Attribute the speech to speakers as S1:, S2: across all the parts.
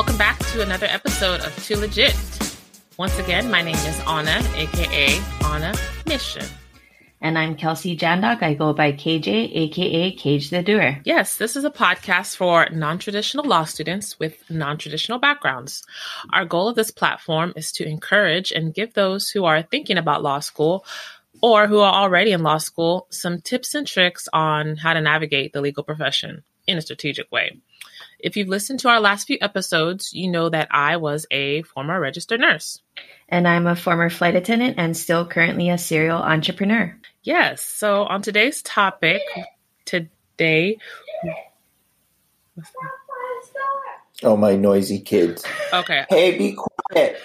S1: Welcome back to another episode of Too Legit. Once again, my name is Anna, aka Anna Mission.
S2: And I'm Kelsey Jandok. I go by KJ, aka Cage the Doer.
S1: Yes, this is a podcast for non traditional law students with non traditional backgrounds. Our goal of this platform is to encourage and give those who are thinking about law school or who are already in law school some tips and tricks on how to navigate the legal profession in a strategic way. If you've listened to our last few episodes, you know that I was a former registered nurse.
S2: And I'm a former flight attendant and still currently a serial entrepreneur.
S1: Yes. So on today's topic, today.
S3: Oh, my noisy kids.
S1: Okay.
S3: Hey, be quiet.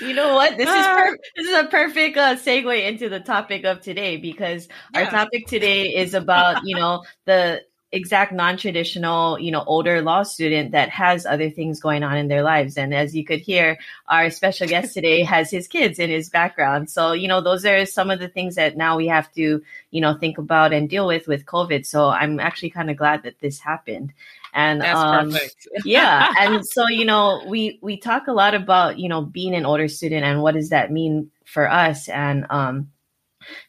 S2: You know what? This is per- this is a perfect uh, segue into the topic of today because
S1: Yeah.
S2: our topic today is about you know the exact non-traditional you know older law student that has other things going on in their lives. And as you could hear our special guest today has his kids in his background. So you know those are some of the things that now we have to you know think about and deal with with covid. So i'm actually kind of glad that this happened. And
S1: That's
S2: um,
S1: perfect.
S2: yeah. And so you know we we talk a lot about you know being an older student and what does that mean for us. And um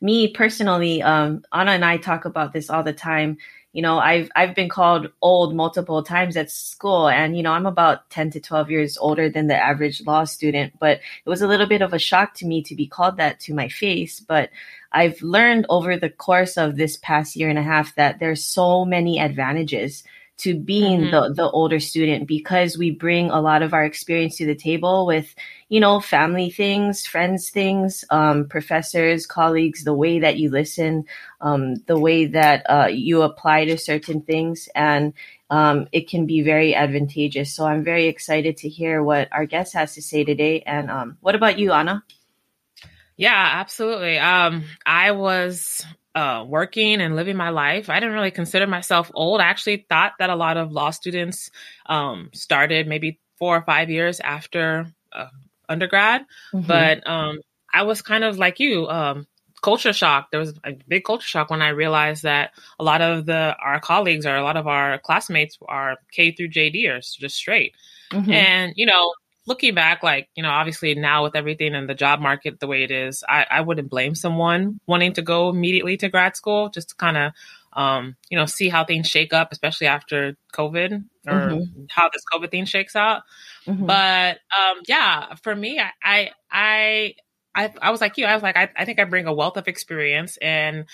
S2: me personally um anna and i talk about this all the time you know i've i've been called old multiple times at school and you know i'm about 10 to 12 years older than the average law student but it was a little bit of a shock to me to be called that to my face. But i've learned over the course of this past year and a half that there's so many advantages to being
S1: Mhm.
S2: the the older student because we bring a lot of our experience to the table with you know family things friends things um, professors colleagues the way that you listen um, the way that uh, you apply to certain things. And um, it can be very advantageous. So i'm very excited to hear what our guest has to say today. And um, what about you anna
S1: Yeah, absolutely. Um, I was uh, working and living my life. I didn't really consider myself old. I actually thought that a lot of law students um, started maybe four or five years after uh, undergrad,
S2: Mhm.
S1: but um, I was kind of like you. Um, culture shock. There was a big culture shock when I realized that a lot of the our colleagues or a lot of our classmates are K through JDers, just straight.
S2: Mhm.
S1: And, you know, looking back, like, you know, obviously now with everything in the job market the way it is, I, I wouldn't blame someone wanting to go immediately to grad school just to kind of, um, you know, see how things shake up, especially after COVID or
S2: Mhm.
S1: how this COVID thing shakes out.
S2: Mhm.
S1: But um, yeah, for me, I, I, I, I, I was like you. I was like, I, I think I bring a wealth of experience, and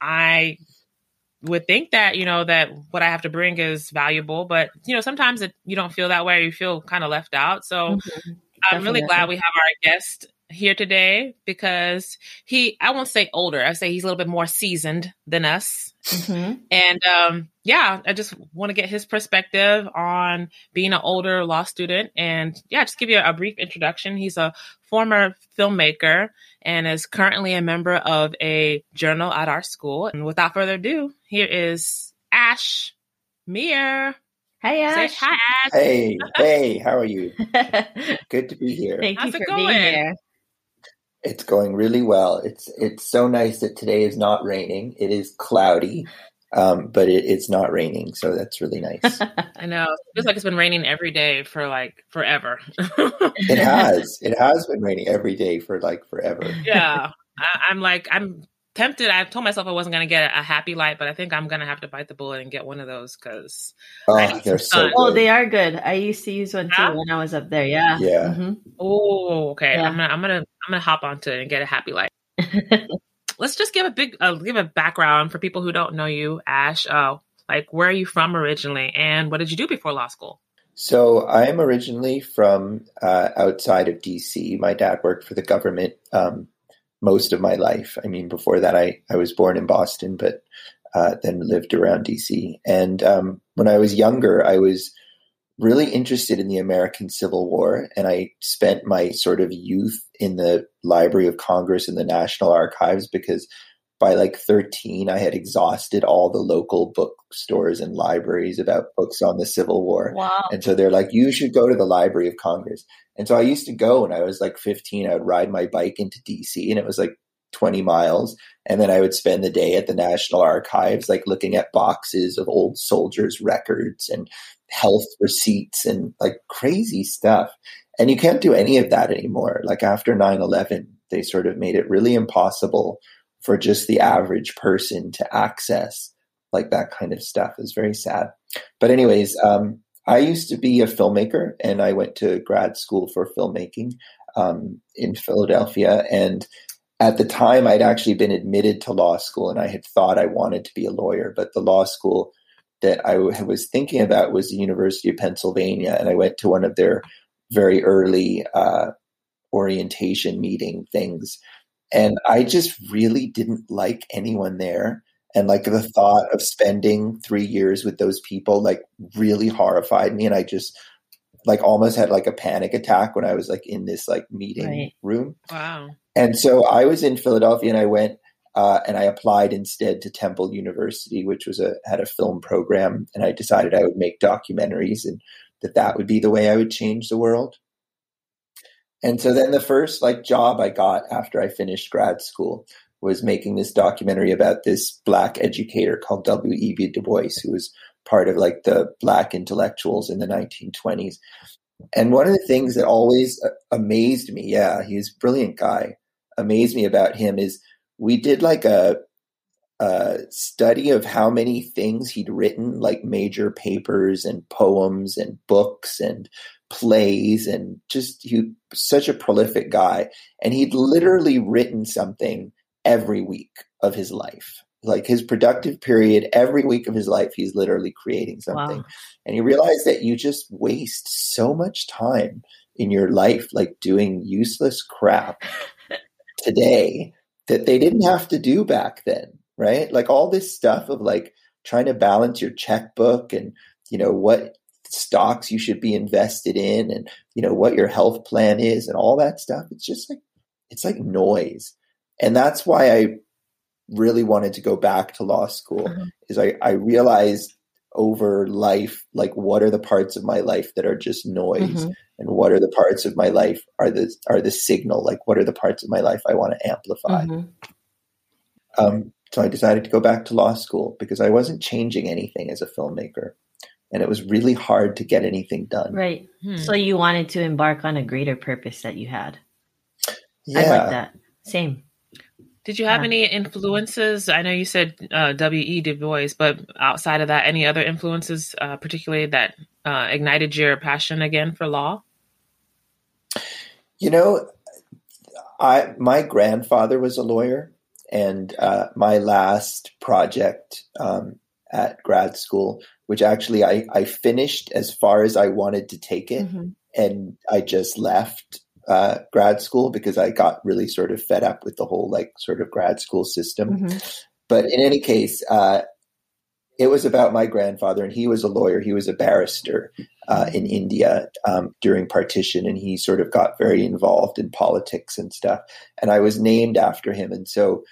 S1: I would think that you know that what I have to bring is valuable. But you know, sometimes it, you don't feel that way. You feel kind of left out. So
S2: Mhm.
S1: I'm really glad we have our guest here today because he, I won't say older. I say he's a little bit more seasoned than us.
S2: Mhm.
S1: And um, yeah, I just want to get his perspective on being an older law student. And yeah, just give you a brief introduction. He's a former filmmaker and is currently a member of a journal at our school. And without further ado, here is Ash Mir.
S2: Hey,
S1: Say
S2: Ash.
S1: hi, Ash.
S3: Hey, hey, how are you? Good to be here.
S2: you
S1: How's
S2: for
S1: it
S2: being
S1: going?
S2: here.
S3: It's going really well. It's it's so nice that today is not raining. It is cloudy, um, but it, it's not raining, so that's really nice.
S1: I know. It feels like it's been raining every day for like forever.
S3: it has. It has been raining every day for like forever.
S1: yeah. I, I'm like, I'm tempted. I told myself I wasn't going to get a happy light, but I think I'm going to have to bite the bullet and get one of those because
S3: Oh, they're so
S1: sun.
S2: Oh,
S3: good.
S2: they are good. I used to use one too
S1: Yeah?
S2: when I was up there. Yeah.
S3: Yeah.
S2: Mhm.
S1: Oh, okay.
S2: Yeah.
S1: I'm gonna, I'm gonna, I'm gonna hop onto it and get a happy life. Let's just give a big, uh, give a background for people who don't know you, Ash. Uh, like, where are you from originally, and what did you do before law school?
S3: So I am originally from uh, outside of DC. My dad worked for the government um, most of my life. I mean, before that, I, I was born in Boston, but uh, then lived around DC. And um, when I was younger, I was really interested in the American Civil War, and I spent my sort of youth in the Library of Congress and the National Archives because by like 13, I had exhausted all the local bookstores and libraries about books on the Civil War.
S2: Wow.
S3: And so they're like, you should go to the Library of Congress. And so I used to go when I was like 15. I would ride my bike into DC, and it was like 20 miles. And then I would spend the day at the National Archives, like looking at boxes of old soldiers' records and health receipts and like crazy stuff. And you can't do any of that anymore. Like after 9 11, they sort of made it really impossible for just the average person to access like that kind of stuff. It's very sad. But, anyways, um, I used to be a filmmaker and I went to grad school for filmmaking um, in Philadelphia. And at the time, I'd actually been admitted to law school and I had thought I wanted to be a lawyer, but the law school that I was thinking about was the University of Pennsylvania. And I went to one of their very early uh, orientation meeting things. And I just really didn't like anyone there. And like the thought of spending three years with those people, like really horrified me. And I just like almost had like a panic attack when I was like in this like meeting right. room.
S1: Wow.
S3: And so I was in Philadelphia and I went uh, and I applied instead to Temple University, which was a had a film program, and I decided I would make documentaries and that that would be the way I would change the world. And so then the first like job I got after I finished grad school was making this documentary about this black educator called W.E.B. Du Bois, who was part of like the black intellectuals in the 1920s. And one of the things that always uh, amazed me, yeah, he's a brilliant guy, amazed me about him is we did like a, a study of how many things he'd written, like major papers and poems and books and plays and just he such a prolific guy. And he'd literally written something every week of his life. Like his productive period, every week of his life, he's literally creating something. Wow. And you realize that you just waste so much time in your life, like doing useless crap today that they didn't have to do back then, right? Like all this stuff of like trying to balance your checkbook and, you know, what stocks you should be invested in and, you know, what your health plan is and all that stuff. It's just like, it's like noise. And that's why I really wanted to go back to law school mm-hmm. is I, I realized over life, like what are the parts of my life that are just noise mm-hmm. and what are the parts of my life are the, are the signal, like what are the parts of my life I want to amplify. Mm-hmm. Um, so I decided to go back to law school because I wasn't changing anything as a filmmaker and it was really hard to get anything done.
S2: Right. Hmm. So you wanted to embark on a greater purpose that you had.
S3: Yeah.
S2: I like that. Same.
S1: Did you have yeah. any influences? I know you said uh, W.E. Du Bois, but outside of that, any other influences, uh, particularly that uh, ignited your passion again for law?
S3: You know, I my grandfather was a lawyer, and uh, my last project um, at grad school, which actually I, I finished as far as I wanted to take it, mm-hmm. and I just left uh, grad school because I got really sort of fed up with the whole like sort of grad school system. Mm-hmm. But in any case, uh, it was about my grandfather, and he was a lawyer. He was a barrister uh, in India um, during partition, and he sort of got very involved in politics and stuff. And I was named after him, and so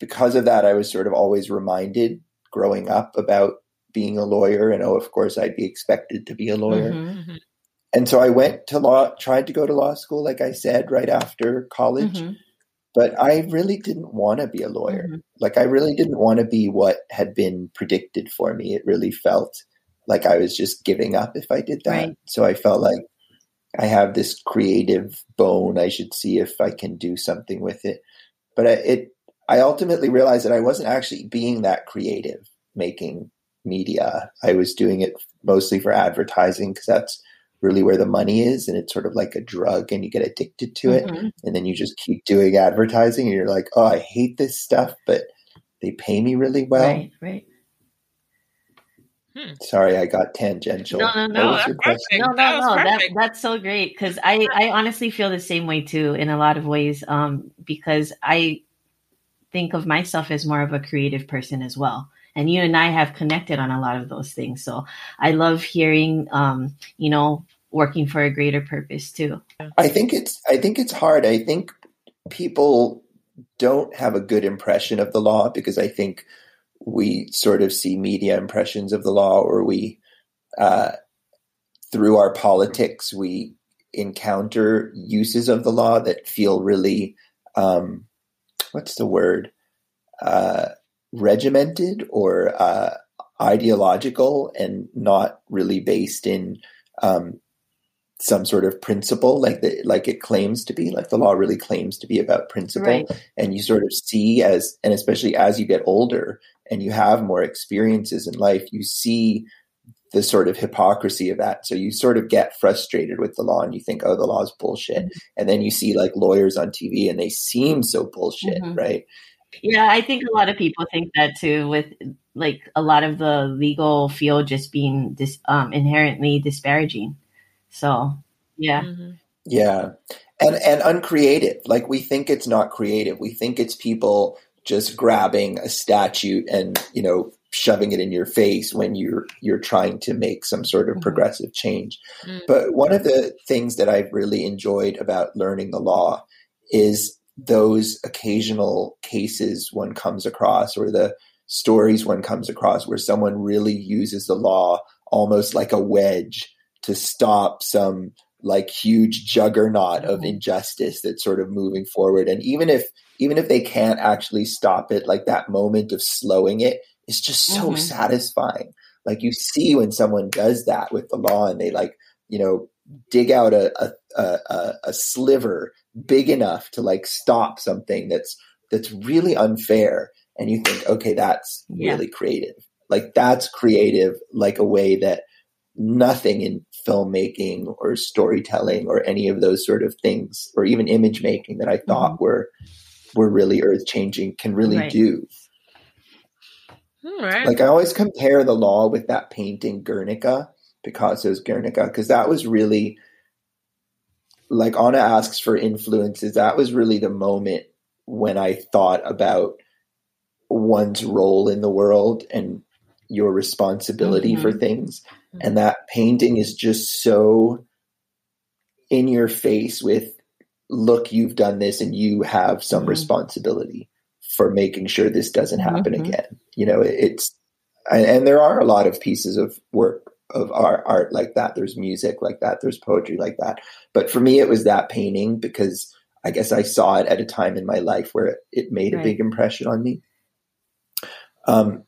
S3: because of that, I was sort of always reminded growing up about being a lawyer, and oh, of course, I'd be expected to be a lawyer. Mm-hmm. mm-hmm and so I went to law, tried to go to law school, like I said, right after college. Mm-hmm. But I really didn't want to be a lawyer. Mm-hmm. Like I really didn't want to be what had been predicted for me. It really felt like I was just giving up if I did that. Right. So I felt like I have this creative bone. I should see if I can do something with it. But I, it, I ultimately realized that I wasn't actually being that creative making media. I was doing it mostly for advertising because that's really where the money is and it's sort of like a drug and you get addicted to it mm-hmm. and then you just keep doing advertising and you're like oh i hate this stuff but they pay me really well
S2: right right
S3: hmm. sorry i got tangential
S2: no no no that's perfect. no no that no that, that's so great because i i honestly feel the same way too in a lot of ways um because i think of myself as more of a creative person as well and you and I have connected on a lot of those things. So I love hearing, um, you know, working for a greater purpose too.
S3: I think it's I think it's hard. I think people don't have a good impression of the law because I think we sort of see media impressions of the law or we uh, through our politics we encounter uses of the law that feel really um, what's the word uh, regimented or uh, ideological and not really based in um, some sort of principle like the, like it claims to be like the law really claims to be about principle
S2: Right.
S3: and you sort of see as and especially as you get older and you have more experiences in life you see the sort of hypocrisy of that so you sort of get frustrated with the law and you think oh the law is bullshit
S2: Mm-hmm.
S3: and then you see like lawyers on tv and they seem so bullshit
S2: Mhm.
S3: right
S2: Yeah, I think a lot of people think that too, with like a lot of the legal field just being dis- um, inherently disparaging. So, yeah.
S1: Mhm.
S3: Yeah. And and uncreative. Like we think it's not creative. We think it's people just grabbing a statute and, you know, shoving it in your face when you're you're trying to make some sort of
S2: Mhm.
S3: progressive change.
S1: Mm.
S3: But one of the things that I've really enjoyed about learning the law is those occasional cases one comes across or the stories one comes across where someone really uses the law almost like a wedge to stop some like huge juggernaut of
S2: Mhm.
S3: injustice that's sort of moving forward and even if even if they can't actually stop it like that moment of slowing it is just so
S2: Mhm.
S3: satisfying like you see when someone does that with the law and they like you know dig out a a, a, a- a sliver big enough to like stop something that's that's really unfair and you think okay that's
S2: Yeah.
S3: really creative like that's creative like a way that nothing in filmmaking or storytelling or any of those sort of things or even image making that I thought mm-hmm. were were really earth changing can really
S2: Right.
S3: do.
S1: right.
S3: Like I always compare the law with that painting Guernica, Picasso's Guernica, because that was really like Anna asks for influences. That was really the moment when I thought about one's role in the world and your responsibility
S2: Mhm.
S3: for things. And that painting is just so in your face with look, you've done this and you have some
S2: Mhm.
S3: responsibility for making sure this doesn't happen
S2: Mhm.
S3: again. You know, it's and, and there are a lot of pieces of work of art, art like that. There's music like that. There's poetry like that. But for me, it was that painting because I guess I saw it at a time in my life where it, it made a
S2: Right.
S3: big impression on me. Um,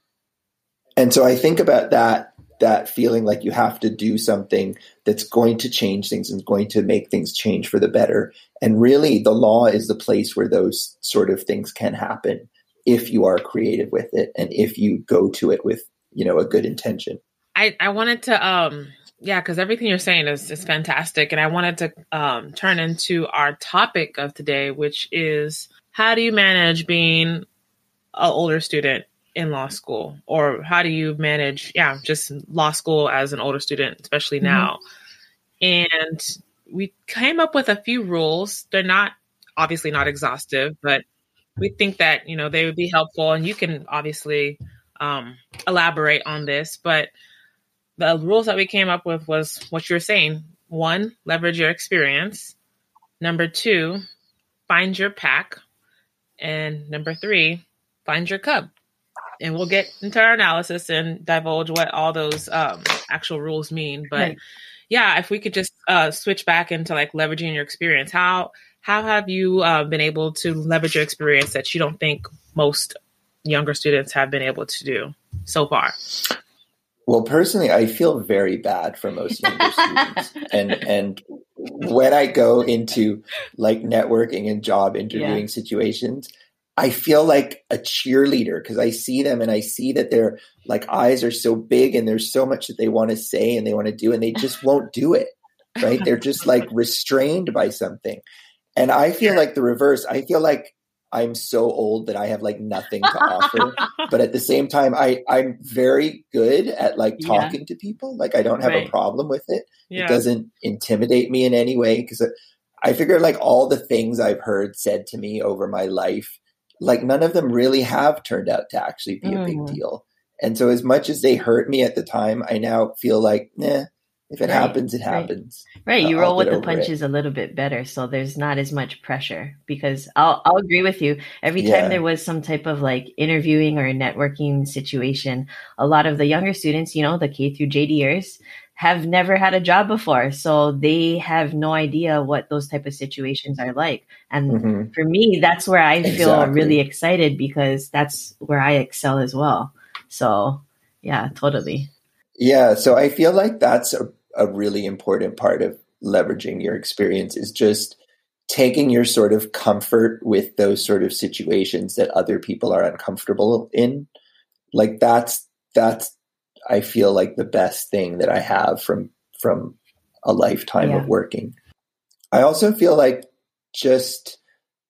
S3: and so I think about that that feeling like you have to do something that's going to change things and going to make things change for the better. And really, the law is the place where those sort of things can happen if you are creative with it and if you go to it with you know a good intention.
S1: I, I wanted to um yeah because everything you're saying is, is fantastic and i wanted to um, turn into our topic of today which is how do you manage being an older student in law school? Or how do you manage yeah just law school as an older student especially
S2: Mhm.
S1: now? And we came up with a few rules. They're not obviously not exhaustive but we think that you know they would be helpful and you can obviously um, elaborate on this but the rules that we came up with was what you were saying. One, leverage your experience. Number two, find your pack. And number three, find your cub. And we'll get into our analysis and divulge what all those um, actual rules mean. But
S2: Right.
S1: yeah, if we could just uh, switch back into like leveraging your experience, how how have you uh, been able to leverage your experience that you don't think most younger students have been able to do so far?
S3: Well, personally, I feel very bad for most younger students, and and when I go into like networking and job interviewing situations, I feel like a cheerleader because I see them and I see that their like eyes are so big and there's so much that they want to say and they want to do and they just won't do it. Right? They're just like restrained by something. And I feel like the reverse. I feel like I'm so old that I have like nothing to offer but at the same time i i'm very good at like
S2: Yeah.
S3: talking to people like i don't have
S2: Right.
S3: a problem with it
S1: yeah.
S3: it doesn't intimidate me in any way because i figure like all the things i've heard said to me over my life like none of them really have turned out to actually be a big
S2: Mhm.
S3: deal and so as much as they hurt me at the time i now feel like nah if it
S2: Right,
S3: happens it happens
S2: Right, you
S3: I'll
S2: roll with the
S3: over it.
S2: punches a little bit better, so there's not as much pressure. Because I'll I'll agree with you. Every time
S3: Yeah.
S2: there was some type of like interviewing or networking situation, a lot of the younger students, you know, the K through JDers, have never had a job before so they have no idea what those type of situations are like and mm-hmm. for me that's where i feel exactly. really excited because that's where i excel as well so yeah totally
S3: yeah so i feel like that's a, a really important part of leveraging your experience is just taking your sort of comfort with those sort of situations that other people are uncomfortable in like that's that's I feel like the best thing that I have from from a lifetime yeah. of working. I also feel like just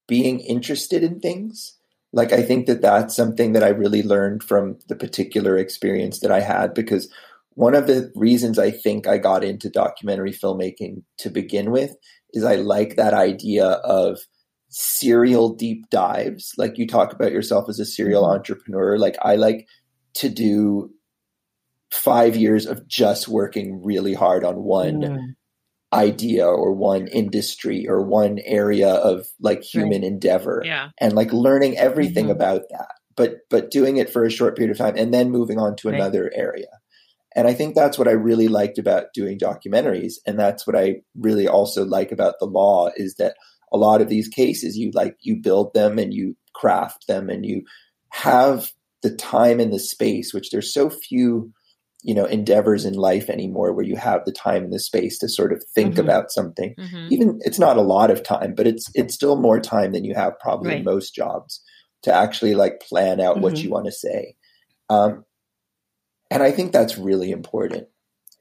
S3: being interested in things. Like I think that that's something that I really learned from the particular experience that I had because one of the reasons I think I got into documentary filmmaking to begin with is I like that idea of serial deep dives. Like you talk about yourself as a serial mm-hmm. entrepreneur. Like I like to do five years of just working really hard on one mm. idea or one industry or one area of like human right. endeavor
S1: yeah.
S3: and like learning everything mm-hmm. about that but but doing it for a short period of time and then moving on to right. another area and i think that's what i really liked about doing documentaries and that's what i really also like about the law is that a lot of these cases you like you build them and you craft them and you have the time and the space which there's so few you know endeavors in life anymore where you have the time and the space to sort of think mm-hmm. about something mm-hmm. even it's not a lot of time but it's it's still more time than you have probably right. in most jobs to actually like plan out mm-hmm. what you want to say um, and i think that's really important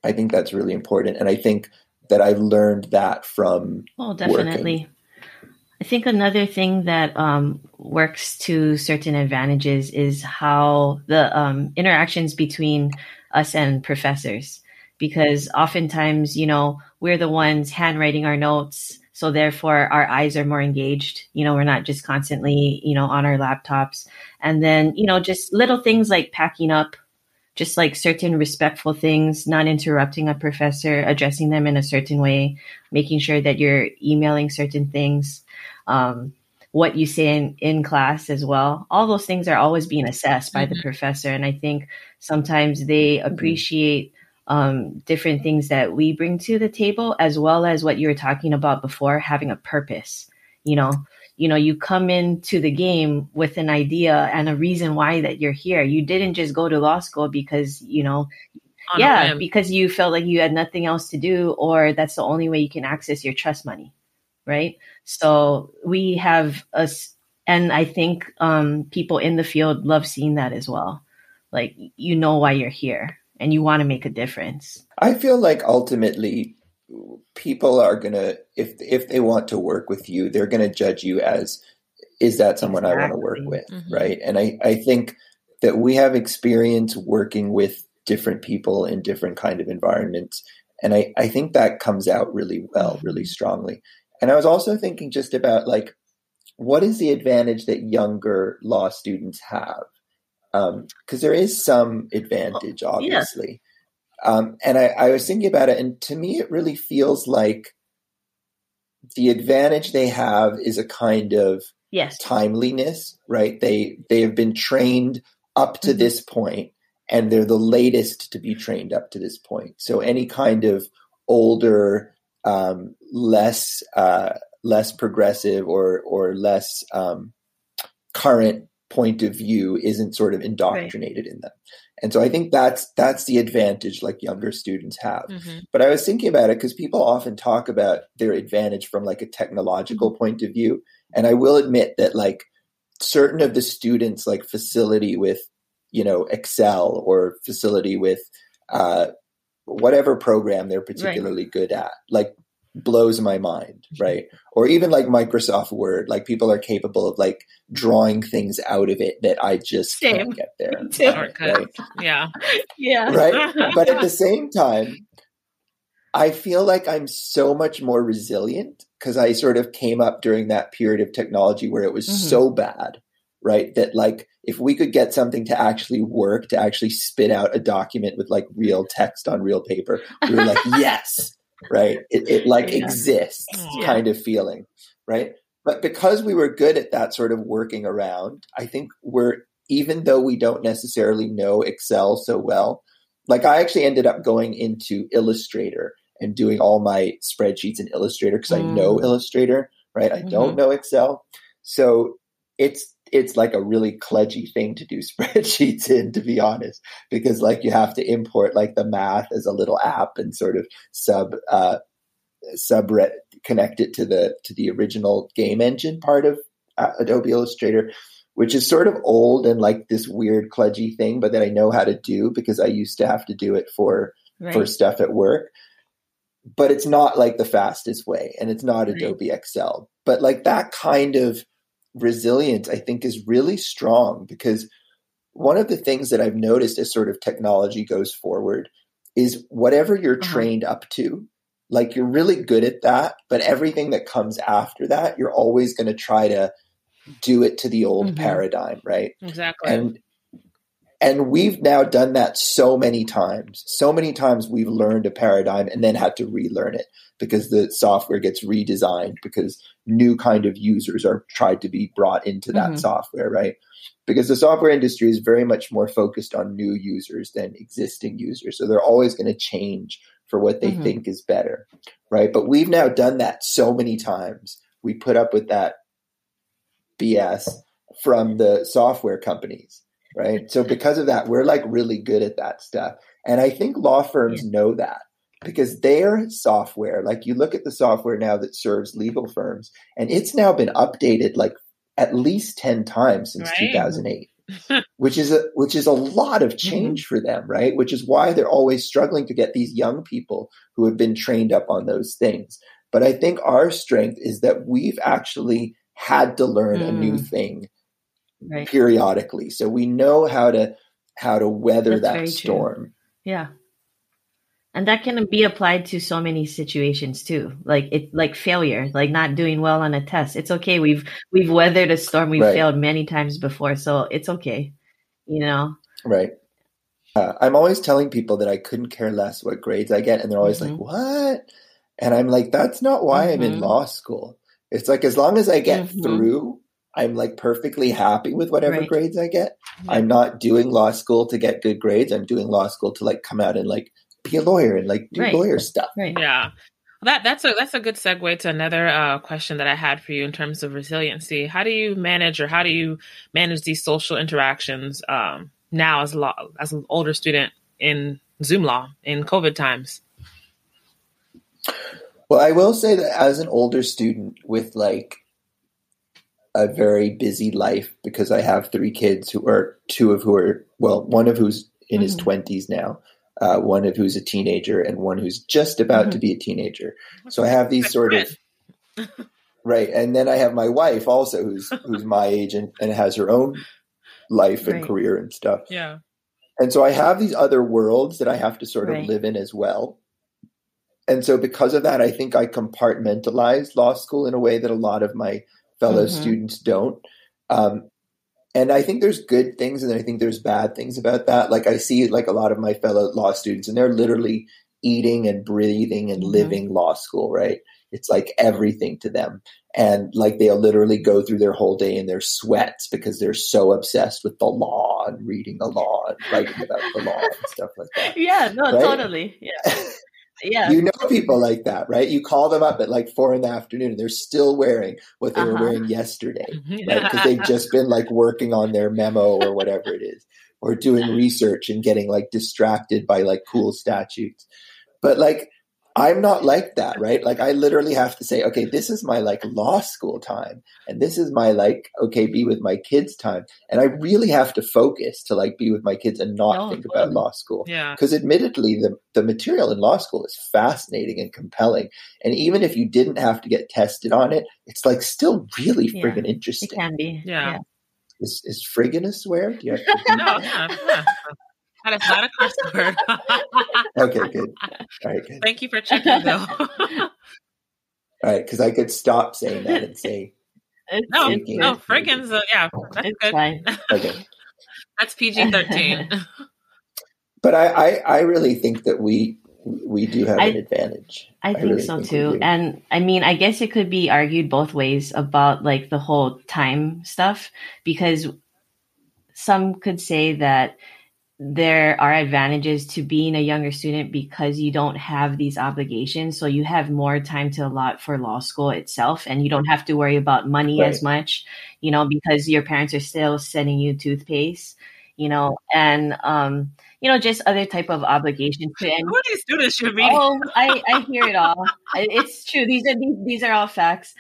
S3: i think that's really important and i think that i've learned that from
S2: oh definitely working. I think another thing that um, works to certain advantages is how the um, interactions between us and professors because oftentimes, you know, we're the ones handwriting our notes. So therefore our eyes are more engaged. You know, we're not just constantly, you know, on our laptops. And then, you know, just little things like packing up, just like certain respectful things, not interrupting a professor, addressing them in a certain way, making sure that you're emailing certain things. Um, what you say in, in class as well. All those things are always being assessed by mm-hmm. the professor. And I think sometimes they mm-hmm. appreciate um, different things that we bring to the table, as well as what you were talking about before, having a purpose. You know, you know, you come into the game with an idea and a reason why that you're here. You didn't just go to law school because, you know, On yeah, because you felt like you had nothing else to do, or that's the only way you can access your trust money right? So we have us, and I think um, people in the field love seeing that as well. Like you know why you're here, and you want to make a difference.
S3: I feel like ultimately people are gonna if if they want to work with you, they're gonna judge you as is that someone exactly. I want to work with, mm-hmm. right? And I I think that we have experience working with different people in different kind of environments and I, I think that comes out really well really strongly and I was also thinking just about like, what is the advantage that younger law students have? Because um, there is some advantage, obviously. Um, and I, I was thinking about it, and to me, it really feels like the advantage they have is a kind of
S2: yes.
S3: timeliness, right? They they have been trained up to mm-hmm. this point, and they're the latest to be trained up to this point. So any kind of older um, less uh, less progressive or or less um, current point of view isn't sort of indoctrinated right. in them. And so I think that's that's the advantage like younger students have. Mm-hmm. But I was thinking about it because people often talk about their advantage from like a technological mm-hmm. point of view. And I will admit that like certain of the students like facility with, you know, Excel or facility with uh, whatever program they're particularly right. good at like blows my mind right or even like microsoft word like people are capable of like drawing things out of it that i just Same. can't get there
S1: right? yeah
S2: yeah
S3: right but at the same time i feel like i'm so much more resilient because i sort of came up during that period of technology where it was mm-hmm. so bad right? That like if we could get something to actually work, to actually spit out a document with like real text on real paper, we were like, yes, right? It, it like yeah. exists yeah. kind of feeling, right? But because we were good at that sort of working around, I think we're even though we don't necessarily know Excel so well, like I actually ended up going into Illustrator and doing all my spreadsheets in Illustrator because mm. I know Illustrator, right? I mm-hmm. don't know Excel. So it's it's like a really kludgy thing to do spreadsheets in, to be honest, because like you have to import like the math as a little app and sort of sub uh, sub connect it to the to the original game engine part of uh, Adobe Illustrator, which is sort of old and like this weird kludgy thing, but that I know how to do because I used to have to do it for right. for stuff at work. But it's not like the fastest way, and it's not right. Adobe Excel. But like that kind of resilience, I think, is really strong because one of the things that I've noticed as sort of technology goes forward is whatever you're uh-huh. trained up to, like you're really good at that, but everything that comes after that, you're always going to try to do it to the old mm-hmm. paradigm, right?
S1: Exactly.
S3: And and we've now done that so many times. So many times we've learned a paradigm and then had to relearn it because the software gets redesigned because new kind of users are tried to be brought into that mm-hmm. software, right? Because the software industry is very much more focused on new users than existing users. So they're always going to change for what they mm-hmm. think is better, right? But we've now done that so many times. We put up with that BS from the software companies right? So because of that, we're like really good at that stuff. And I think law firms know that because their software, like you look at the software now that serves legal firms, and it's now been updated like at least 10 times since right. 2008. which is a which is a lot of mm-hmm. change for them, right? Which is why they're always struggling to get these young people who have been trained up on those things. But I think our strength is that we've actually had to learn mm. a new mm. thing right. periodically. So we know how to how to weather That's that storm. True.
S2: Yeah. And that can be applied to so many situations too. Like it like failure, like not doing well on a test. It's okay. We've we've weathered a storm. We've right. failed many times before, so it's okay. You know.
S3: Right. Uh, I'm always telling people that I couldn't care less what grades I get, and they're always mm-hmm. like, "What?" And I'm like, "That's not why mm-hmm. I'm in mm-hmm. law school. It's like as long as I get mm-hmm. through, I'm like perfectly happy with whatever right. grades I get. I'm not doing law school to get good grades. I'm doing law school to like come out and like be a lawyer and like do right. lawyer stuff.
S1: Right. Yeah. That that's a that's a good segue to another uh, question that I had for you in terms of resiliency. How do you manage, or how do you manage these social interactions um, now as law as an older student in Zoom law in COVID times?
S3: Well, I will say that as an older student with like a very busy life because I have three kids who are two of who are well, one of who's in mm-hmm. his twenties now, uh, one of who's a teenager, and one who's just about mm-hmm. to be a teenager. So I have these sort of right, and then I have my wife also who's who's my age and, and has her own life and right. career and stuff.
S1: Yeah.
S3: And so I have these other worlds that I have to sort of live in as well. And so because of that, I think I compartmentalize law school in a way that a lot of my fellow mm-hmm. students don't. Um, and I think there's good things and I think there's bad things about that. Like I see like a lot of my fellow law students and they're literally eating and breathing and mm-hmm. living law school, right? It's like everything to them. And like they'll literally go through their whole day in their sweats because they're so obsessed with the law and reading the law and writing about the law and stuff like that.
S2: Yeah, no, right? totally. Yeah. Yeah.
S3: You know people like that, right? You call them up at like four in the afternoon and they're still wearing what they uh-huh. were wearing yesterday, right? Because they've just been like working on their memo or whatever it is, or doing research and getting like distracted by like cool statutes. But like I'm not like that, right? Like I literally have to say, okay, this is my like law school time and this is my like, okay, be with my kids time. And I really have to focus to like be with my kids and not oh, think about law school.
S1: Yeah.
S3: Cause admittedly, the, the material in law school is fascinating and compelling. And even if you didn't have to get tested on it, it's like still really yeah, friggin' interesting. It
S2: can be.
S1: Yeah. yeah.
S3: Is, is friggin' a swear? Do you have to
S1: no, yeah, that is not a curse word.
S3: okay, good. All right, good.
S1: Thank you for checking, though.
S3: All right, because I could stop saying that and say.
S1: It's, no, it's no, frickin's, uh, yeah, that's it's good. Fine. Okay. that's PG 13.
S3: but I, I, I really think that we we do have I, an advantage.
S2: I think I really so think too. And I mean, I guess it could be argued both ways about like the whole time stuff because some could say that there are advantages to being a younger student because you don't have these obligations. So you have more time to allot for law school itself and you don't have to worry about money right. as much, you know, because your parents are still sending you toothpaste, you know, and, um, you know, just other type of obligations.
S1: And, Who these students should be?
S2: Oh, I, I hear it all. it's true. These are these, these are all facts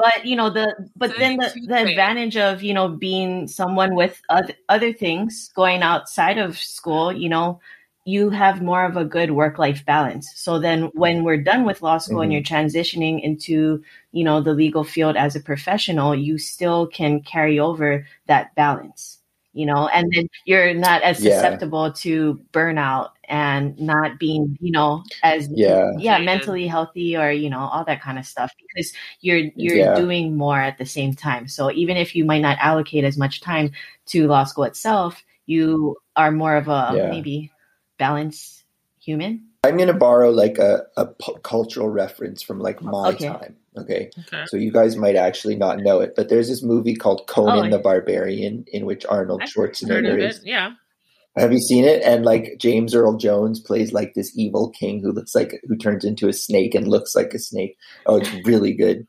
S2: but you know the but then the, the advantage of you know being someone with other, other things going outside of school you know you have more of a good work life balance. So then when we're done with law school mm-hmm. and you're transitioning into you know the legal field as a professional you still can carry over that balance you know and then you're not as susceptible yeah. to burnout and not being you know as
S3: yeah
S2: yeah mentally healthy or you know all that kind of stuff because you're you're yeah. doing more at the same time so even if you might not allocate as much time to law school itself you are more of a yeah. maybe balanced human
S3: i'm going to borrow like a, a p- cultural reference from like my okay. time okay? okay? so you guys might actually not know it but there's this movie called conan oh, the barbarian in which arnold schwarzenegger is
S1: yeah
S3: have you seen it? And like James Earl Jones plays like this evil king who looks like who turns into a snake and looks like a snake. Oh, it's really good.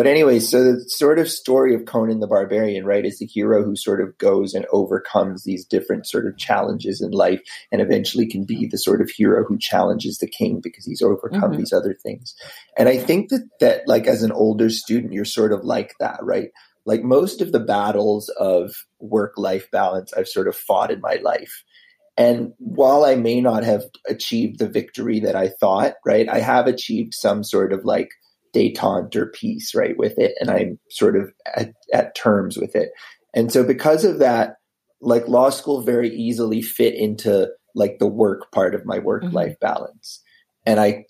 S3: But anyway, so the sort of story of Conan the Barbarian, right, is the hero who sort of goes and overcomes these different sort of challenges in life and eventually can be the sort of hero who challenges the king because he's overcome mm-hmm. these other things. And I think that that like as an older student, you're sort of like that, right? like most of the battles of work life balance I've sort of fought in my life. And while I may not have achieved the victory that I thought, right, I have achieved some sort of like detente or peace, right, with it. And I'm sort of at, at terms with it. And so because of that, like law school very easily fit into like the work part of my work life mm-hmm. balance. And I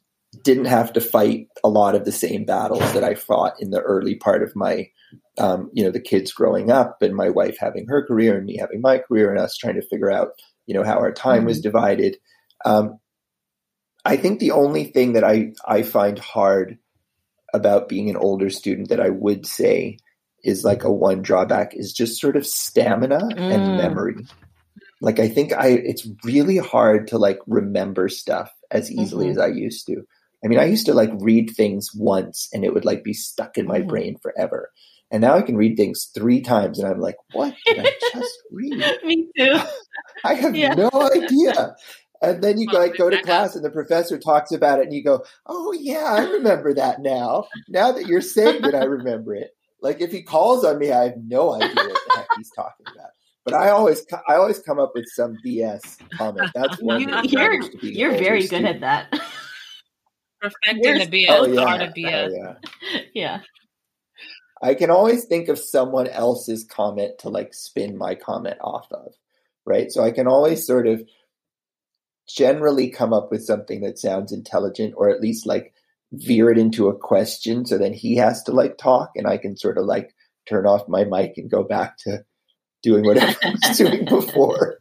S3: didn't have to fight a lot of the same battles that I fought in the early part of my um, you know, the kids growing up and my wife having her career and me having my career and us trying to figure out, you know, how our time mm-hmm. was divided. Um, I think the only thing that I, I find hard about being an older student that I would say is like a one drawback is just sort of stamina mm. and memory. Like I think I it's really hard to like remember stuff as easily mm-hmm. as I used to. I mean, I used to like read things once and it would like be stuck in my mm. brain forever. And now I can read things three times and I'm like, what did I just read?
S2: Me too.
S3: I have yeah. no idea. And then you oh, like go to class and the professor talks about it and you go, oh yeah, I remember that now. Now that you're saying that I remember it. Like if he calls on me, I have no idea what the heck he's talking about. But I always, I always come up with some BS comment. That's one. You,
S2: you're you're very good at that.
S1: Perfecting the BS, oh, yeah. art of BS.
S2: Oh, yeah. yeah.
S3: I can always think of someone else's comment to like spin my comment off of, right? So I can always sort of generally come up with something that sounds intelligent or at least like veer it into a question so then he has to like talk and I can sort of like turn off my mic and go back to doing whatever I was doing before.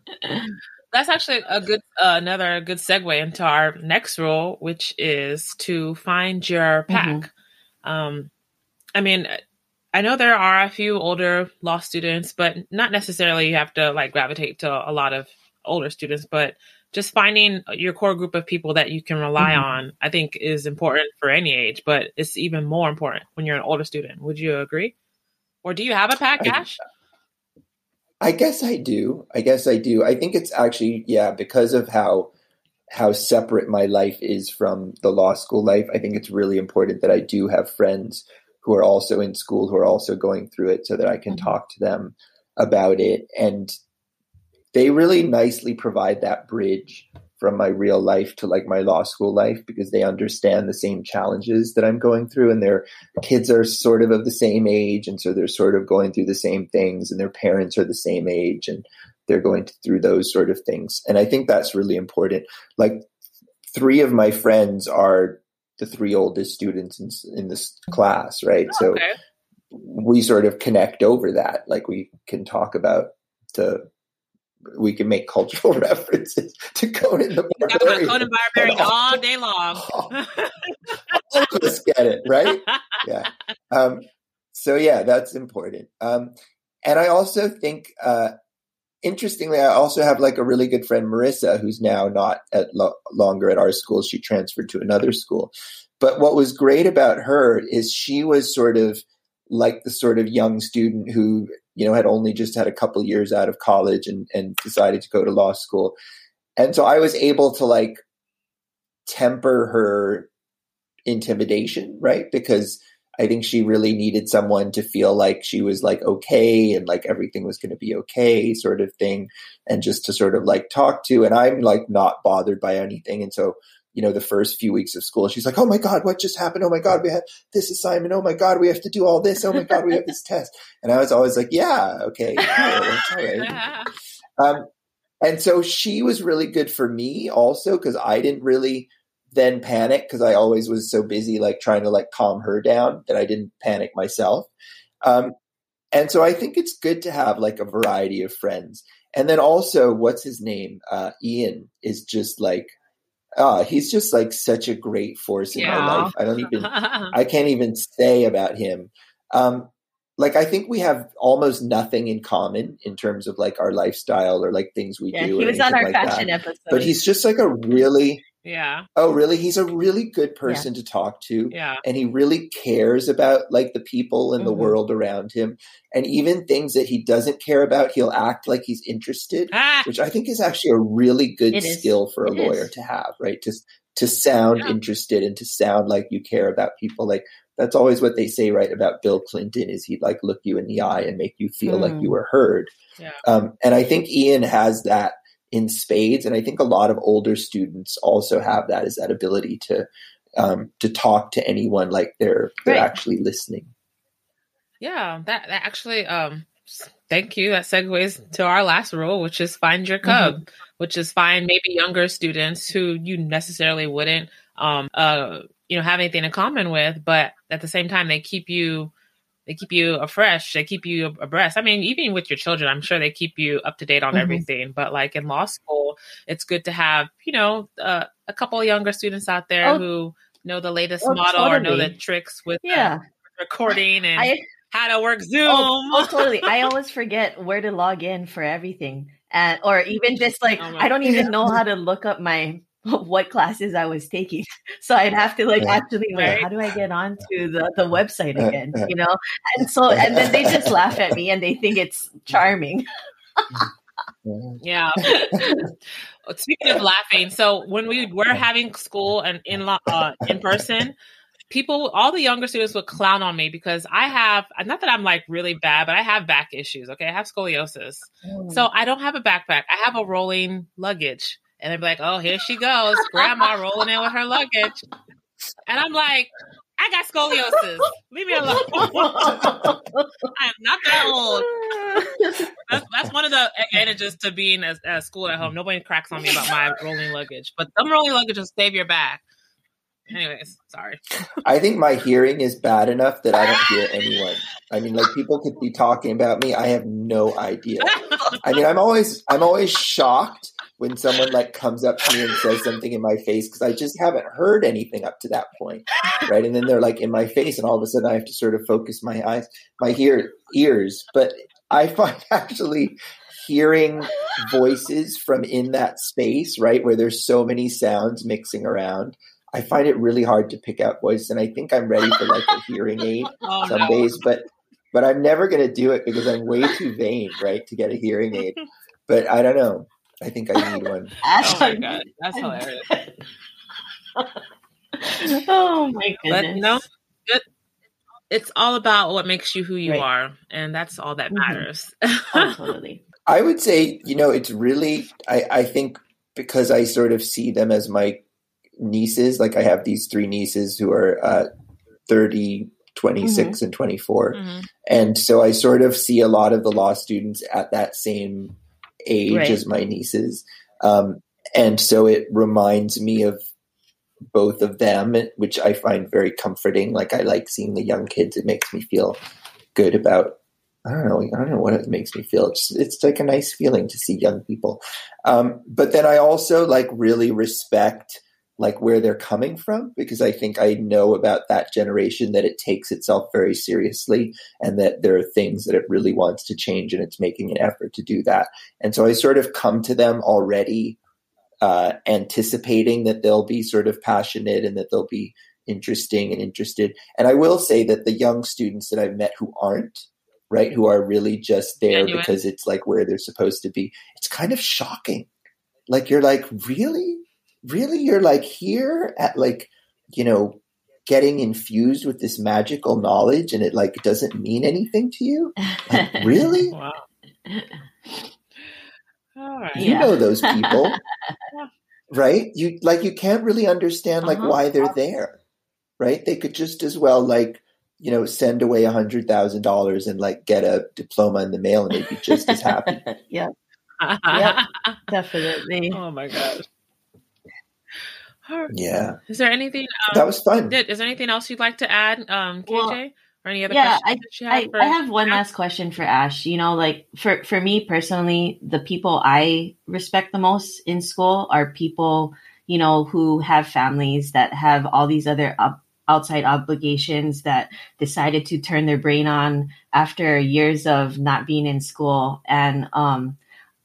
S1: That's actually a good uh, another good segue into our next rule, which is to find your pack. Mm-hmm. Um, I mean, I know there are a few older law students, but not necessarily you have to like gravitate to a lot of older students, but just finding your core group of people that you can rely mm-hmm. on, I think is important for any age, but it's even more important when you're an older student. Would you agree? Or do you have a pack, Ash?
S3: I, I guess I do. I guess I do. I think it's actually, yeah, because of how how separate my life is from the law school life, I think it's really important that I do have friends who are also in school who are also going through it so that I can mm-hmm. talk to them about it. And they really nicely provide that bridge from my real life to like my law school life because they understand the same challenges that I'm going through and their kids are sort of of the same age and so they're sort of going through the same things and their parents are the same age and they're going through those sort of things and I think that's really important like three of my friends are the three oldest students in, in this class, right? Oh, so we sort of connect over that. Like we can talk about the, we can make cultural references to Conan the Barbarian.
S1: Conan Barbarian all day long.
S3: all of us get it, right? Yeah. Um, so yeah, that's important. Um, and I also think uh, interestingly, I also have like a really good friend, Marissa, who's now not at lo- longer at our school. She transferred to another school. But what was great about her is she was sort of like the sort of young student who, you know, had only just had a couple years out of college and, and decided to go to law school. And so I was able to like temper her intimidation, right? Because I think she really needed someone to feel like she was like okay and like everything was going to be okay, sort of thing, and just to sort of like talk to. And I'm like not bothered by anything. And so, you know, the first few weeks of school, she's like, oh my God, what just happened? Oh my God, we have this assignment. Oh my God, we have to do all this. Oh my God, we have this test. And I was always like, yeah, okay, Um, and so she was really good for me also because I didn't really then panic because I always was so busy like trying to like calm her down that I didn't panic myself. Um, and so I think it's good to have like a variety of friends. And then also, what's his name? Uh, Ian is just like, ah, he's just like such a great force in yeah. my life. I don't even, I can't even say about him. Um, like I think we have almost nothing in common in terms of like our lifestyle or like things we
S2: yeah,
S3: do.
S2: He was on our
S3: like
S2: fashion
S3: that.
S2: episode,
S3: but he's just like a really
S1: yeah.
S3: Oh, really? He's a really good person yeah. to talk to.
S1: Yeah.
S3: And he really cares about like the people and mm-hmm. the world around him. And even things that he doesn't care about, he'll act like he's interested, ah. which I think is actually a really good it skill is. for a it lawyer is. to have, right? To to sound yeah. interested and to sound like you care about people. Like that's always what they say, right, about Bill Clinton is he'd like look you in the eye and make you feel mm. like you were heard.
S1: Yeah.
S3: Um, and I think Ian has that in spades. And I think a lot of older students also have that is that ability to um, to talk to anyone like they're they're right. actually listening.
S1: Yeah, that, that actually um thank you. That segues to our last rule, which is find your cub, mm-hmm. which is find maybe younger students who you necessarily wouldn't um uh you know have anything in common with, but at the same time they keep you they keep you afresh. They keep you abreast. I mean even with your children i'm sure they keep you up to date on mm-hmm. everything. But like in law school it's good to have you know uh, a couple of younger students out there oh, who know the latest oh, model totally. or know the tricks with
S2: yeah.
S1: recording and I, how to work zoom.
S2: oh, oh, totally. I always forget where to log in for everything. And or even just like oh i don't even know how to look up my what classes I was taking. So I'd have to like actually wait, how do I get onto the, the website again? You know? And so and then they just laugh at me and they think it's charming.
S1: yeah. Speaking of laughing, so when we were having school and in uh, in person, people, all the younger students would clown on me because I have not that I'm like really bad, but I have back issues. Okay, I have scoliosis, mm. so I don't have a backpack. I have a rolling luggage. And they'd be like, oh, here she goes, grandma rolling in with her luggage. And I'm like, I got scoliosis. Leave me alone. I am not that old. That's, that's, one of the advantages to being at, at school at home. Nobody cracks on me about my rolling luggage, but some rolling luggage will save your back. Anyways, sorry.
S3: I think my hearing is bad enough that I don't hear anyone. I mean, like people could be talking about me. I have no idea. I mean, I'm always I'm always shocked when someone like comes up to me and says something in my face because I just haven't heard anything up to that point, right? And then they're like in my face, and all of a sudden I have to sort of focus my eyes, my ear ears. But I find actually hearing voices from in that space, right, where there's so many sounds mixing around. I find it really hard to pick out voices, and I think I'm ready for like a hearing aid oh, some no. days, but but I'm never going to do it because I'm way too vain, right, to get a hearing aid. But I don't know. I think I need one.
S1: oh my god, that's hilarious.
S2: oh my goodness.
S1: But no, it, it's all about what makes you who you right. are, and that's all that mm-hmm. matters.
S2: oh, totally.
S3: I would say, you know, it's really, I, I think because I sort of see them as my nieces, like I have these three nieces who are uh, 30, 26, mm-hmm. and 24. Mm-hmm. And so I sort of see a lot of the law students at that same age right. as my nieces. Um, and so it reminds me of both of them, which I find very comforting. Like I like seeing the young kids. It makes me feel good about. I don't know. I don't know what it makes me feel. It's it's like a nice feeling to see young people. Um, but then I also like really respect like where they're coming from because I think I know about that generation that it takes itself very seriously and that there are things that it really wants to change and it's making an effort to do that. And so I sort of come to them already uh, anticipating that they'll be sort of passionate and that they'll be interesting and interested. And I will say that the young students that I've met who aren't, right, who are really just there because it's like where they're supposed to be, it's kind of shocking. Like you're like, really? Really? You're like here at like, you know, getting infused with this magical knowledge and it like doesn't mean anything to you? Like, really?
S1: wow.
S3: You yeah. know those people. right? You like you can't really understand like uh-huh. why they're there right? They could just as well like you know send away a hundred thousand dollars and like get a diploma in the mail and they'd be just as happy.
S2: yeah, yeah, definitely.
S1: Oh my god.
S3: Yeah.
S1: Is there anything
S3: um, that was fun?
S1: Is there anything else you'd like to add, um, KJ? Well, or any other
S2: yeah, I, have I, I, have one Ash? last question for Ash. You know, like for for me personally, the people I respect the most in school are people you know who have families that have all these other up outside obligations that decided to turn their brain on after years of not being in school. And um,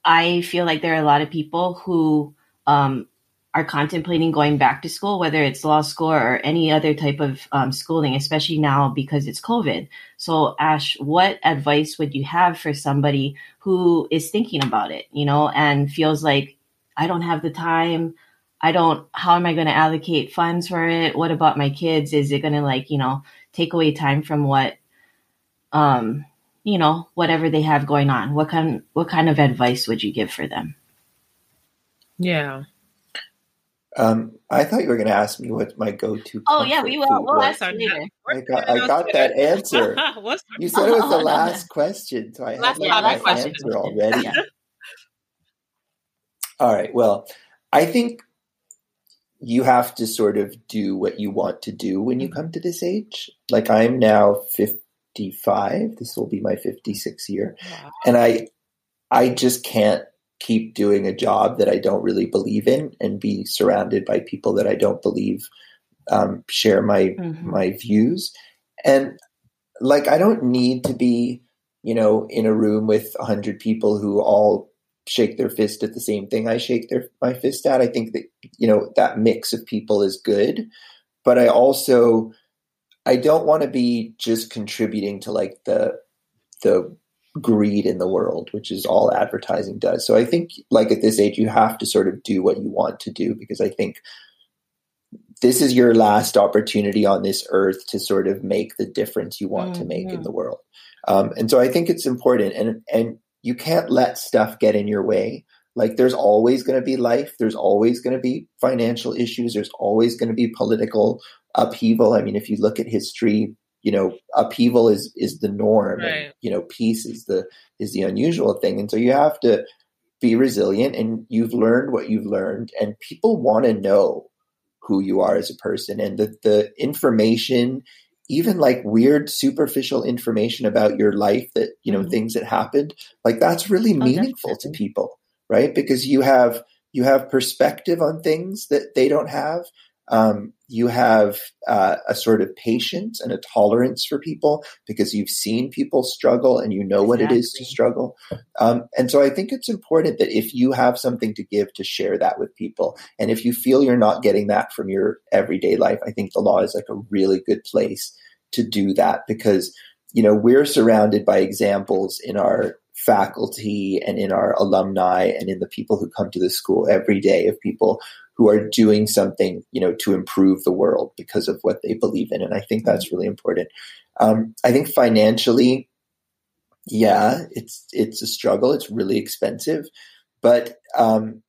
S2: I feel like there are a lot of people who um, are contemplating going back to school, whether it's law school or any other type of um, schooling, especially now because it's COVID. So, Ash, what advice would you have for somebody who is thinking about it, you know, and feels like I don't have the time, I don't, how am I going to allocate funds for it? What about my kids? Is it going to like, you know, take away time from what, um, you know, whatever they have going on? What kind, what kind of advice would you give for them?
S1: Yeah.
S3: Um, I thought you were going to ask me what my go-to.
S2: Oh yeah, we will. We'll ask later.
S3: I got, I got that answer. you said it was the last question, so I last had my question. answer already. Yeah. All right. Well, I think you have to sort of do what you want to do when you come to this age. Like I'm now 55. This will be my 56th year. Wow. And I I just can't keep doing a job that I don't really believe in and be surrounded by people that I don't believe um, share my mm-hmm. my views. And like I don't need to be, you know, in a room with a hundred people who all shake their fist at the same thing I shake their my fist at. I think that you know that mix of people is good, but I also I don't want to be just contributing to like the the greed in the world, which is all advertising does. So I think like at this age you have to sort of do what you want to do because I think this is your last opportunity on this earth to sort of make the difference you want mm-hmm. to make in the world. Um, and so I think it's important and and you can't let stuff get in your way. Like there's always going to be life. There's always going to be financial issues. There's always going to be political upheaval. I mean, if you look at history, you know, upheaval is is the norm, right. and you know, peace is the is the unusual thing. And so you have to be resilient. And you've learned what you've learned, and people want to know who you are as a person, and the the information even like weird superficial information about your life that you know mm-hmm. things that happened like that's really oh, meaningful to people right because you have you have perspective on things that they don't have um, you have uh, a sort of patience and a tolerance for people because you've seen people struggle and you know exactly. what it is to struggle. Um, and so I think it's important that if you have something to give, to share that with people. And if you feel you're not getting that from your everyday life, I think the law is like a really good place to do that because, you know, we're surrounded by examples in our faculty and in our alumni and in the people who come to the school every day of people who are doing something, you know, to improve the world because of what they believe in. And I think that's really important. Um, I think financially, yeah, it's it's a struggle. It's really expensive, but um,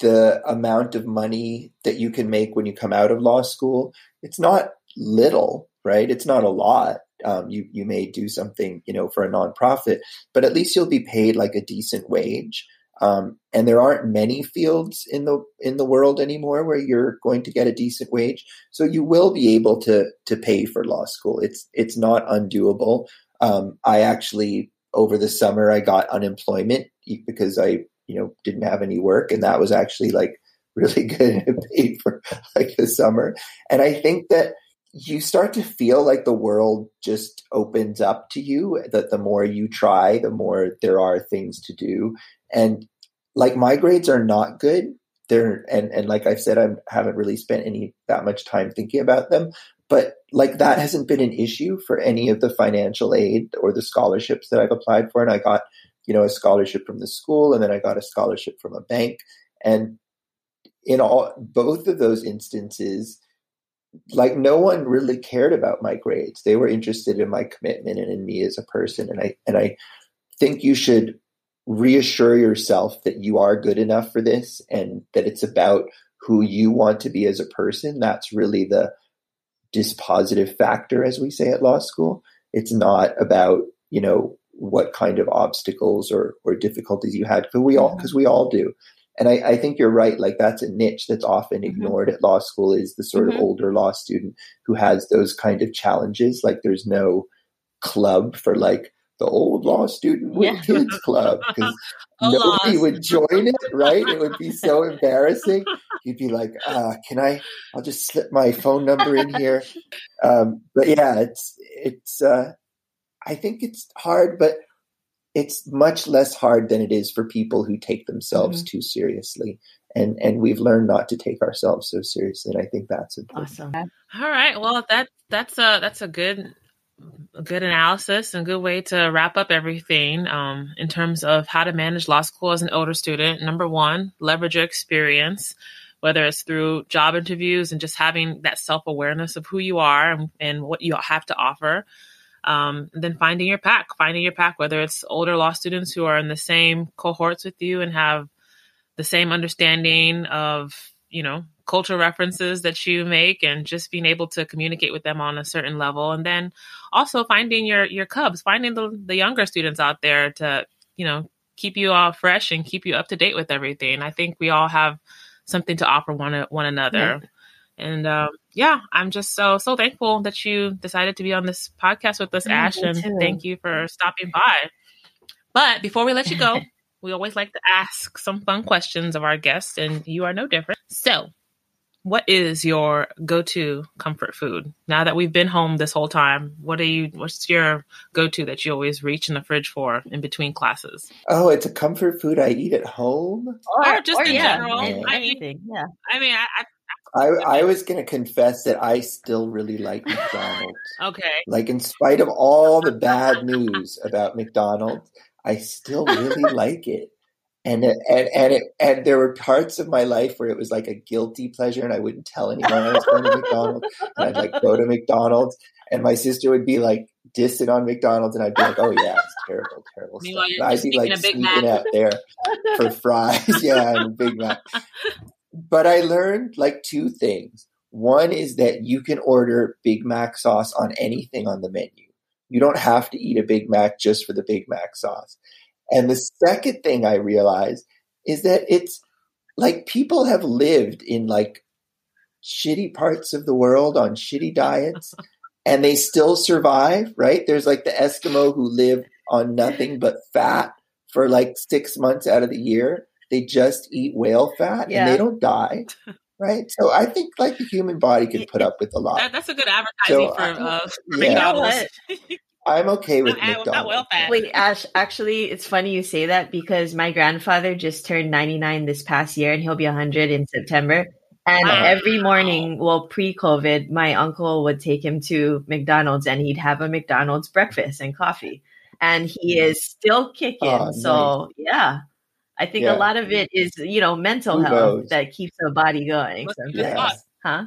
S3: the amount of money that you can make when you come out of law school, it's not little, right? It's not a lot. Um, you you may do something, you know, for a nonprofit, but at least you'll be paid like a decent wage. Um, and there aren't many fields in the in the world anymore where you're going to get a decent wage. So you will be able to to pay for law school. It's it's not undoable. Um, I actually over the summer I got unemployment because I you know didn't have any work, and that was actually like really good and paid for like the summer. And I think that you start to feel like the world just opens up to you that the more you try the more there are things to do and like my grades are not good they're and and like i've said i haven't really spent any that much time thinking about them but like that hasn't been an issue for any of the financial aid or the scholarships that i've applied for and i got you know a scholarship from the school and then i got a scholarship from a bank and in all both of those instances like no one really cared about my grades. They were interested in my commitment and in me as a person. And I and I think you should reassure yourself that you are good enough for this and that it's about who you want to be as a person. That's really the dispositive factor, as we say at law school. It's not about, you know, what kind of obstacles or, or difficulties you had because we all because we all do and I, I, think you're right. Like that's a niche that's often mm-hmm. ignored mm-hmm. at law school is the sort mm-hmm. of older law student who has those kind of challenges. Like there's no club for like the old law student with yeah. kids club because nobody would join it. Right? It would be so embarrassing. You'd be like, uh, "Can I? I'll just slip my phone number in here." Um, but yeah, it's it's. Uh, I think it's hard, but it's much less hard than it is for people who take themselves mm-hmm. too seriously. And and we've learned not to take ourselves so seriously. And I think that's important.
S1: Awesome. All right. Well, that that's a that's a good a good analysis and good way to wrap up everything um, in terms of how to manage law school as an older student. Number one, leverage your experience, whether it's through job interviews and just having that self awareness of who you are and, and what you have to offer. Um, then finding your pack, finding your pack, whether it's older law students who are in the same cohorts with you and have the same understanding of, you know, cultural references that you make and just being able to communicate with them on a certain level. And then also finding your, your cubs, finding the, the younger students out there to, you know, keep you all fresh and keep you up to date with everything. I think we all have something to offer one, one another. And um, yeah, I'm just so so thankful that you decided to be on this podcast with us, Ash, and thank you for stopping by. But before we let you go, we always like to ask some fun questions of our guests, and you are no different. So, what is your go-to comfort food? Now that we've been home this whole time what are you what's your go-to that you always reach in the fridge for in between classes?
S3: Oh it's a comfort food i eat at home?
S1: Or, or just or in yeah, general. I mean yeah. I mean I, I
S3: I, I was going to confess that I still really like McDonald's.
S1: okay.
S3: Like, in spite of all the bad news about McDonald's, I still really like it. And it, and and it, and there were parts of my life where it was like a guilty pleasure, and I wouldn't tell anyone I was going to McDonald's. And I'd like go to McDonald's, and my sister would be like dissing on McDonald's, and I'd be like, "Oh yeah, it's terrible, terrible stuff." I'd be like sneaking out there for fries, yeah, and Big Mac. But I learned like two things. One is that you can order Big Mac sauce on anything on the menu. You don't have to eat a Big Mac just for the Big Mac sauce. And the second thing I realized is that it's like people have lived in like shitty parts of the world on shitty diets and they still survive, right? There's like the Eskimo who live on nothing but fat for like six months out of the year. They just eat whale fat yeah. and they don't die. Right. So I think like the human body could put up with a lot.
S1: That, that's a good advertising so, for, uh, for yeah.
S3: I'm okay with McDonald's.
S2: Wait, Ash, actually, it's funny you say that because my grandfather just turned 99 this past year and he'll be 100 in September. And wow. every morning, well, pre COVID, my uncle would take him to McDonald's and he'd have a McDonald's breakfast and coffee. And he is still kicking. Oh, so, nice. yeah. I think yeah. a lot of it is, you know, mental Who health knows? that keeps the body going.
S1: So, yes. Huh?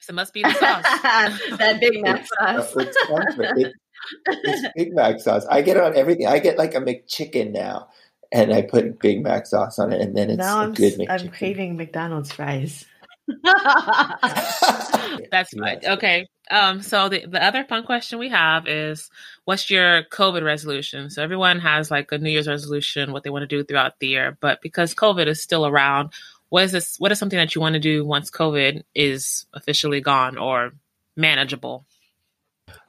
S1: So it must be the sauce.
S2: that Big Mac sauce. It's,
S3: it's, it's Big Mac sauce. I get it on everything. I get like a McChicken now, and I put Big Mac sauce on it, and then it's now a I'm, good McChicken.
S2: I'm craving McDonald's fries.
S1: That's right. Okay. Um, so the, the other fun question we have is what's your COVID resolution? So everyone has like a New Year's resolution, what they want to do throughout the year. But because COVID is still around, what is this what is something that you want to do once COVID is officially gone or manageable?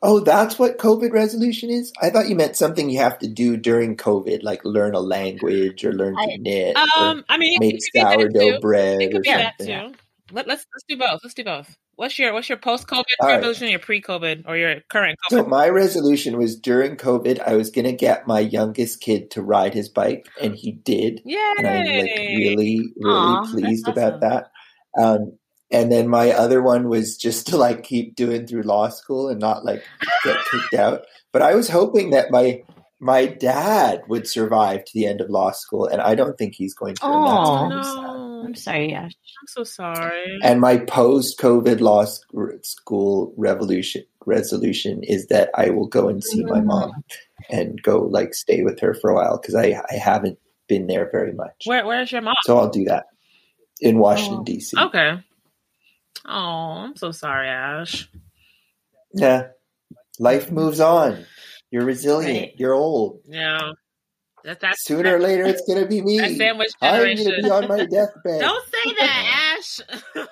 S3: Oh, that's what COVID resolution is? I thought you meant something you have to do during COVID, like learn a language or learn to
S2: I-
S3: knit
S1: Um,
S3: or
S1: I mean, it
S3: make
S1: could be that
S3: sourdough bread
S1: It
S3: or
S1: could be that
S3: something.
S1: Too. Let, let's let's do both. Let's do both. What's your what's your post COVID
S3: All right.
S1: resolution? Your pre COVID or your current COVID?
S3: So my resolution was during COVID, I was going to get my youngest kid to ride his bike, and he did. and I'm like really, really
S2: Aw, that's
S3: pleased
S2: awesome.
S3: about that. Um, and then my other one was just to like keep doing through law school and not like get kicked out. But I was hoping that my my dad would survive to the end of law school, and I don't think he's going to. and that's
S2: Oh.
S3: sad.
S1: no,
S2: I'm sorry, Ash.
S1: I'm so sorry.
S3: And my post-COVID law school revolution resolution is that I will go and see my mom mm-hmm. and go like stay with her for a while because I I haven't been there very much.
S1: Where where's your mom?
S3: So I'll do that in Washington
S2: Oh.
S3: D.C.
S1: Okay. Oh, I'm so sorry, Ash.
S3: Yeah, life moves on. You're resilient.
S2: Right.
S3: You're old.
S1: Yeah. That, that's
S3: Sooner or later, it's gonna be me.
S1: that sandwich
S3: I'm gonna be on my deathbed.
S1: Don't say that, Ash.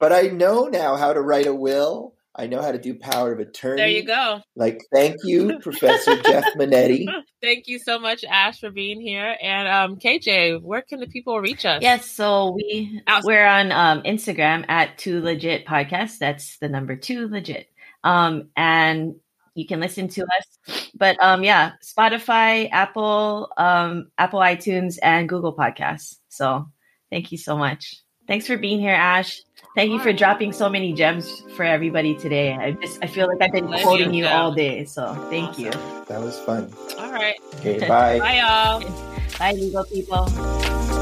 S3: But I know now how to write a will. I know how to do power of attorney.
S1: there you go.
S3: Like, thank you, Professor Jeff Manetti.
S1: Thank you so much, Ash, for being here. And um, KJ, where can the people reach us?
S2: Yes, so we
S1: Outs-
S2: we're on um, Instagram at Two Legit Podcast. That's the number two legit. Um, and you can listen to us. But um, yeah, Spotify, Apple, um, Apple iTunes, and Google Podcasts. So thank you so much. Thanks for being here, Ash. Thank you for dropping so many gems for everybody today. I just I feel like I've been
S1: Bless
S2: quoting
S1: you,
S2: you all day. So thank you.
S3: That was fun.
S1: All right.
S3: Okay, bye.
S1: Bye, y'all.
S2: Bye, legal people.